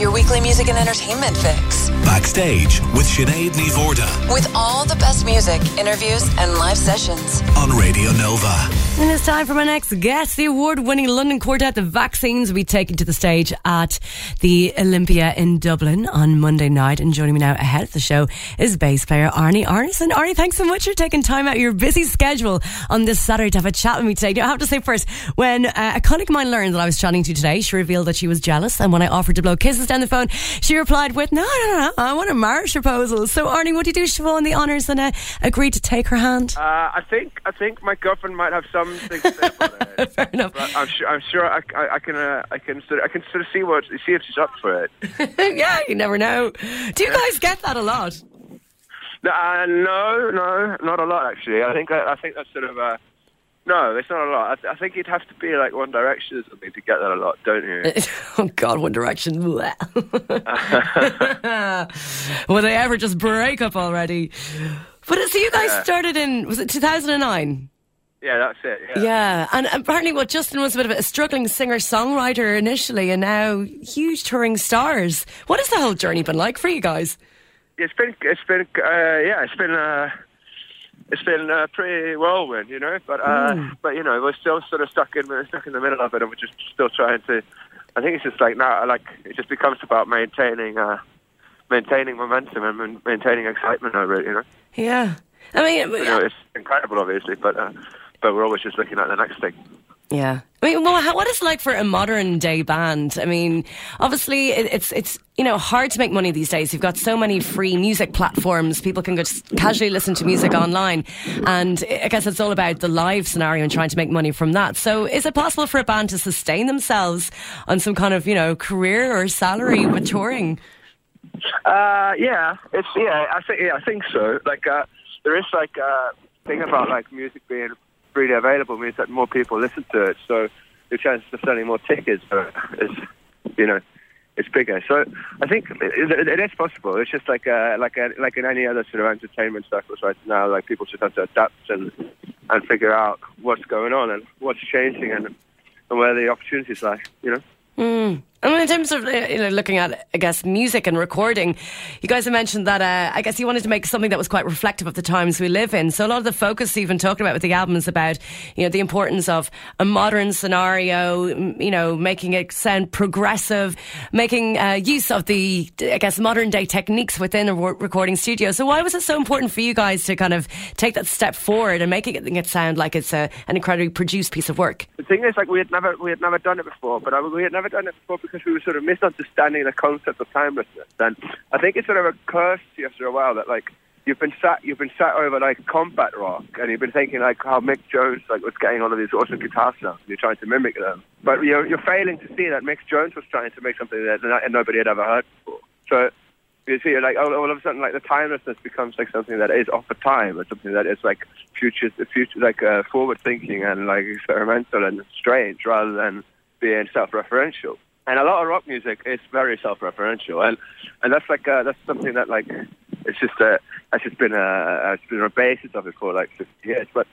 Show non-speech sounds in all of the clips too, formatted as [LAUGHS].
your weekly music and entertainment fix. Backstage with Sinéad Ní Mhórdha With all the best music, interviews, and live sessions. on Radio Nova. And it's time for my next guest. The award winning London quartet, The Vaccines, will be taken to the stage at the Olympia in Dublin on Monday night. And joining me now ahead of the show is bass player Árni Árnason. Árni, thanks so much for taking time out of your busy schedule on this Saturday to have a chat with me today. I have to say first, when uh, a colleague of mine learned that I was chatting to you today, she revealed that she was jealous. And when I offered to blow kisses down the phone, she replied with, No, no, no, I want a marriage proposal. So, Árni, what do you do? She the honours and uh, agreed to take her hand. Uh, I think I think my girlfriend might have to say about it. [LAUGHS] Fair enough. But I'm sure I'm sure I, I, I can uh, I can sort of, I can sort of see what see if she's up for it. [LAUGHS] yeah, you never know. Do you guys get that a lot? No, uh, no, no, not a lot actually. I think I, I think that's sort of uh, no, it's not a lot. I, I think you'd have to be like One Direction or something to get that a lot, don't you? [LAUGHS] oh God, One Direction. Will they ever just break up already? But so you guys Yeah. started in was it 2009? Yeah, that's it. Yeah. Yeah, and apparently, what Justin was a bit of a struggling singer songwriter initially, and now huge touring stars. What has the whole journey been like for you guys? It's been it's been uh, yeah, it's been uh, it's been uh, pretty whirlwind, you know. But uh, but you know, we're still sort of stuck in we're stuck in the middle of it, and we're just still trying to. I think it's just like now, like it just becomes about maintaining uh, maintaining momentum and maintaining excitement over it, you know. Yeah, I mean, You know, it's incredible, obviously, but uh, but we're always just looking at the next thing. Yeah. I mean, well, how, what is it like for a modern day band? I mean, obviously, it, it's it's you know hard to make money these days. You've got so many free music platforms; people can just casually listen to music online, and I guess it's all about the live scenario and trying to make money from that. So, is it possible for a band to sustain themselves on some kind of you know career or salary with touring? Uh, yeah, it's yeah. I think yeah, I think so. Like uh, there is like uh, thing about like music being freely available means that more people listen to it. So the chances of selling more tickets is you know it's bigger. So I think it, it, is possible. It's just like uh, like a, like in any other sort of entertainment circles right now. Like people just have to adapt and and figure out what's going on and what's changing and and where the opportunities lie. You know. I in terms of uh, you know, looking at, I guess, music and recording, you guys have mentioned that uh, I guess you wanted to make something that was quite reflective of the times we live in. So a lot of the focus you've been talking about with the album is about, you know, the importance of a modern scenario, you know, making it sound progressive, making uh, use of the, I guess, modern day techniques within a recording studio. So why was it so important for you guys to kind of take that step forward and making it, it sound like it's a, an incredibly produced piece of work? The thing is, like, we had never we had never done it before, but I, we had never done it before because we were sort of misunderstanding the concept of timelessness. And I think it sort of occurs to you after a while that like you've been sat you've been sat over like combat rock, and you've been thinking like how Mick Jones like was getting all of these awesome guitar sounds, and you're trying to mimic them, but you're you're failing to see that Mick Jones was trying to make something that nobody had ever heard before. So you see, like all, of a sudden, like the timelessness becomes like something that is off the time, or something that is like future, future, like uh, forward thinking and like experimental and strange, rather than being self-referential. And a lot of rock music is very self-referential, and and that's like uh, that's something that like it's just uh, that's just been a it's been a basis of it for like 50 years, but.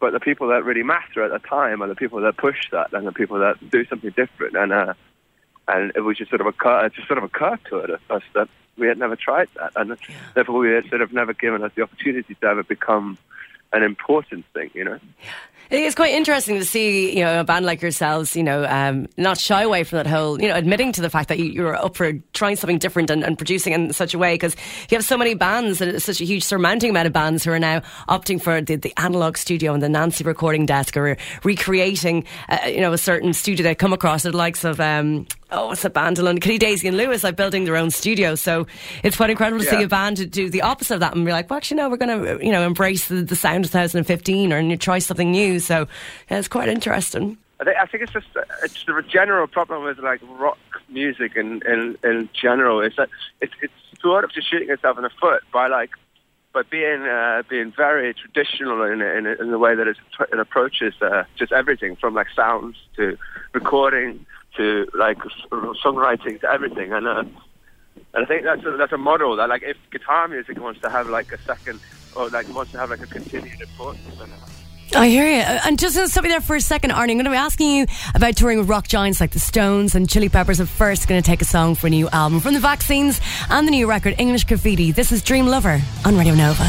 But the people that really matter at the time are the people that push that, and the people that do something different. And uh, and it was just sort of occur, it just sort of occurred to us that we had never tried that, and therefore we had sort of never given us the opportunity to ever become an important thing, you know. It's quite interesting to see, you know, a band like yourselves, you know, um, not shy away from that whole, you know, admitting to the fact that you, you're up for trying something different and, and producing in such a way because you have so many bands and it's such a huge surmounting amount of bands who are now opting for the, the analog studio and the Nancy recording desk or recreating, uh, you know, a certain studio they come across the likes of, um, oh, what's a band in London? Kitty Daisy and Lewis, like building their own studio. So it's quite incredible to see a band to do the opposite of that and be like, well, actually, no, we're going to, you know, embrace the, the sound of 2015 or you try something new. So yeah, it's quite interesting. I think, I think it's just uh, it's the general problem with like rock music in in, in general is that it's it's sort of just shooting itself in the foot by like by being uh, being very traditional in in, in the way that it, it approaches uh, just everything from like sounds to recording to like songwriting to everything and. Uh, and I think that's a, that's a model that, like, if guitar music wants to have like a second, or like wants to have like a continued importance, then I hear you. Uh, and just going to stop you there for a second, Árni, I'm going to be asking you about touring with rock giants like the Stones and Chili Peppers. But first, going to take a song for a new album from the Vaccines and the new record English Graffiti. This is Dream Lover on Radio Nova.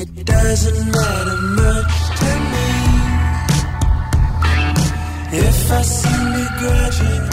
It doesn't matter much to me. If I seem begrudging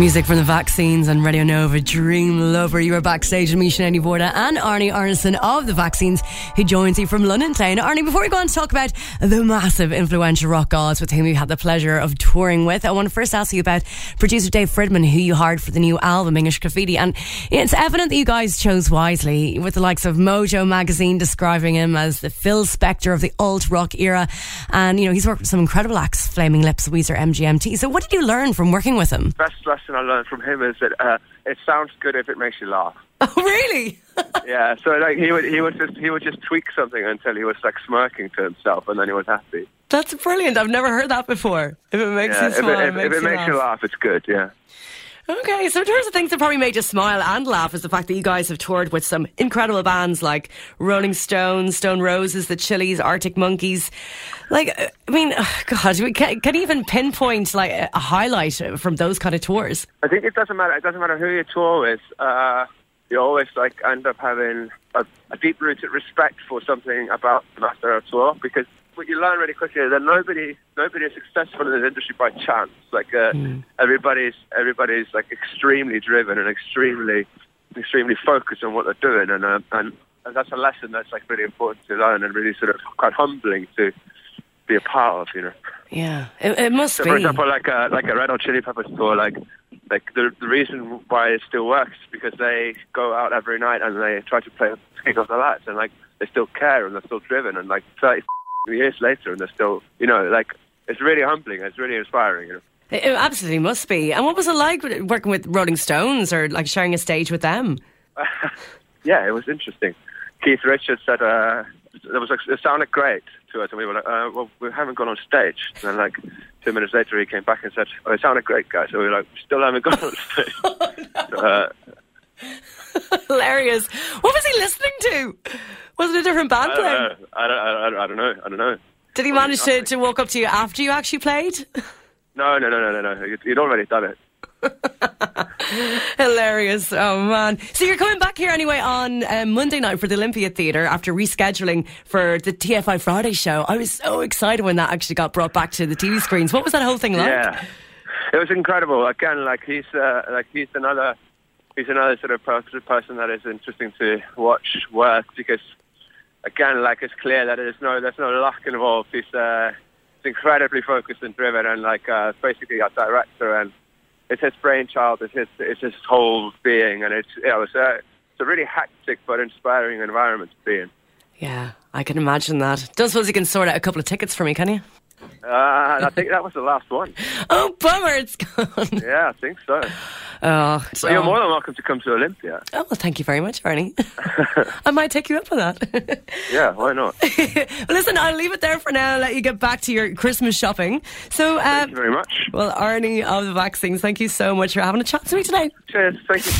Music from the vaccines and Radio Nova Dream Lover. You are backstage with me, Sinéad Mhórdha, and Árni Árnason of the vaccines, who joins you from London town. Árni, before we go on to talk about the massive influential rock gods with whom you had the pleasure of touring with, I want to first ask you about producer Dave Fridmann, who you hired for the new album, English Graffiti. And it's evident that you guys chose wisely, with the likes of Mojo magazine describing him as the Phil Spector of the alt rock era. And, you know, he's worked with some incredible acts, Flaming Lips, Weezer, MGMT. So, what did you learn from working with him? Best lesson I learned from him is that uh, it sounds good if it makes you laugh. [LAUGHS] Oh, really? [LAUGHS] Yeah, so like he would he would just he would just tweak something until he was like smirking to himself, and then he was happy. That's brilliant. I've never heard that before. If it makes Yeah, you if smile, it, it, if, makes, if it you, makes laugh. you laugh, it's good. Yeah. Okay, so in terms of things that probably made you smile and laugh is the fact that you guys have toured with some incredible bands like Rolling Stones, Stone Roses, The Chili's, Arctic Monkeys. Like, uh, I mean, oh God, we can, can even pinpoint like a highlight from those kind of tours? I think it doesn't matter. It doesn't matter who you tour with. Uh, you always like end up having a, a deep-rooted respect for something about the master of tour because what you learn really quickly is that nobody nobody is successful in this industry by chance. Like uh, everybody's everybody's like extremely driven and extremely extremely focused on what they're doing, and uh, and, and that's a lesson that's like really important to learn and really sort of quite humbling to be a part of. You know. Yeah, it, it must So be. for example, like a like a Red Hot Chili Peppers tour, like like the the reason why it still works is because they go out every night and they try to play kick off the lads and like they still care and they're still driven and like thirty years later and they're still you know like it's really humbling. It's really inspiring. You know. It, it absolutely must be. And what was it like working with Rolling Stones or like sharing a stage with them? [LAUGHS] yeah, it was interesting. Keith Richards said uh, there was like, it sounded great to us, and we were like, uh, well, we haven't gone on stage. And then like two minutes later, he came back and said, oh, it sounded great, guys. So we were like, still haven't gone on [LAUGHS] stage. [LAUGHS] so, uh, [LAUGHS] Hilarious. What was he listening to? Was it a different band I, playing? don't know. I, don't, I, don't, I don't know. I don't know. Did he manage to, to walk up to you after you actually played? No, no, no, no, no, no. You'd, you'd already done it. [LAUGHS] Hilarious. Oh, man. So you're coming back here anyway on um, Monday night for the Olympia Theatre after rescheduling for the TFI Friday show. I was so excited when that actually got brought back to the TV screens. What was that whole thing like? Yeah, it was incredible. Again, like he's uh, like he's another he's another sort of person that is interesting to watch work because again, like it's clear that there's no there's no luck involved. He's uh, he's incredibly focused and driven, and like uh, basically our director, and it's his brainchild. It's his it's his whole being, and it's you know, it's a it's a really hectic but inspiring environment to be in. Yeah, I can imagine that. Don't suppose you can sort out a couple of tickets for me, can you? Uh, I think that was the last one. [LAUGHS] Oh, bummer, it's gone. Yeah, I think so. [LAUGHS] Oh, But you're more than welcome to come to Olympia. Oh, well, thank you very much, Árni. [LAUGHS] I might take you up on that. [LAUGHS] Yeah, why not? well, [LAUGHS] listen, I'll leave it there for now. Let you get back to your Christmas shopping. So, Thank um, you very much. well, Árni of the vaccines, thank you so much for having a chat to me today. Cheers. Thank you.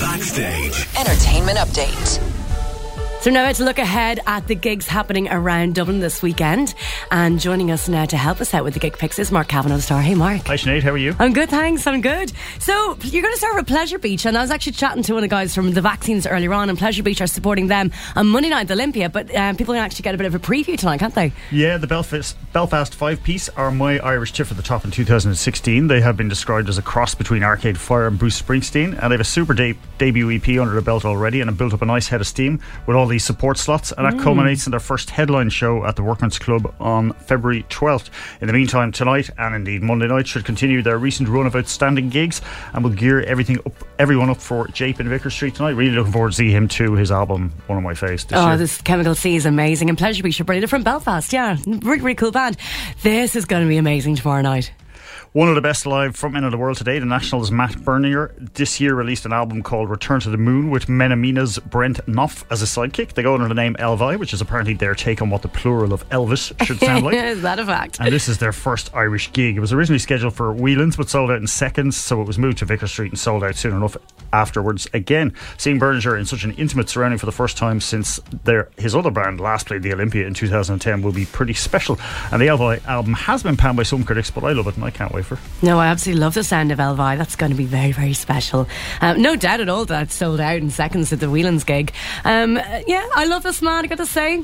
Backstage. Entertainment update. So now to look ahead at the gigs happening around Dublin this weekend. And joining us now to help us out with the gig picks is Mark Kavanagh Star. Hey, Mark. Hi Sinead, how are you? I'm good, thanks. I'm good. So you're going to start with Pleasure Beach, and I was actually chatting to one of the guys from the vaccines earlier on, and Pleasure Beach are supporting them on Monday night at the Olympia. But um, people can actually get a bit of a preview tonight, can't they? Yeah, the Belfast Belfast five piece are my Irish tip for the top in 2016. They have been described as a cross between Arcade Fire and Bruce Springsteen, and they have a super de- debut EP under their belt already, and have built up a nice head of steam with all these support slots, and that mm. culminates in their first headline show at the Workman's Club on February 12th. In the meantime, tonight and indeed Monday night should continue their recent run of outstanding gigs, and will gear everything up, everyone up for Jape in Vicar Street tonight. Really looking forward to see him too. His album, one of my Face. This Oh, year. this Chemical Sea is amazing, and Pleasure Beach are brilliant from Belfast. Yeah, really, really cool band. This is going to be amazing tomorrow night. One of the best live frontmen in the world today, the Nationals' Matt Berninger, this year released an album called Return to the Moon with Menomena's Brent Knopf as a sidekick. They go under the name EL VY, which is apparently their take on what the plural of Elvis should [LAUGHS] sound like. is that a fact? And this is their first Irish gig. It was originally scheduled for Whelan's, but sold out in seconds, so it was moved to Vicar Street and sold out soon enough afterwards. Again, seeing Berninger in such an intimate surrounding for the first time since their his other band last played the Olympia in 2010 will be pretty special. And the EL VY album has been panned by some critics, but I love it and I can't wait it. No, I absolutely love the sound of EL VY. That's going to be very, very special. Um, no doubt at all that sold out in seconds at the Whelan's gig. Um, yeah, I love this man, I got to say.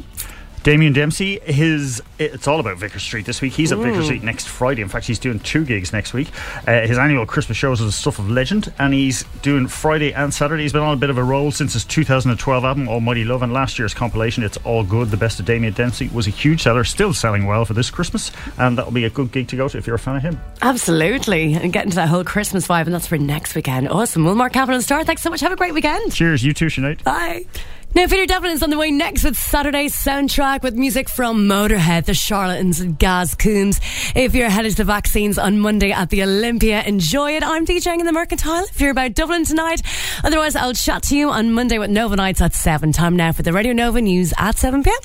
Damien Dempsey, his it's all about Vicar Street this week. He's at Vicar Street next Friday. In fact, he's doing two gigs next week. Uh, his annual Christmas shows is the stuff of legend, and he's doing Friday and Saturday. He's been on a bit of a roll since his 2012 album, Almighty Love, and last year's compilation, It's All Good. The best of Damien Dempsey was a huge seller, still selling well for this Christmas, and that'll be a good gig to go to if you're a fan of him. Absolutely. And get into that whole Christmas vibe, and that's for next weekend. Awesome. Well, Mark Kavanagh Star, thanks so much. Have a great weekend. Cheers, you too, Sinead. Bye. Now, Peter Devlin is on the way next with Saturday's soundtrack with music from Motorhead, The Charlatans, and Gaz Coombes. If you're headed to the vaccines on Monday at the Olympia, enjoy it. I'm DJing in the Mercantile if you're about Dublin tonight. Otherwise, I'll chat to you on Monday with Nova Nights at 7. Time now for the Radio Nova News at 7 pm.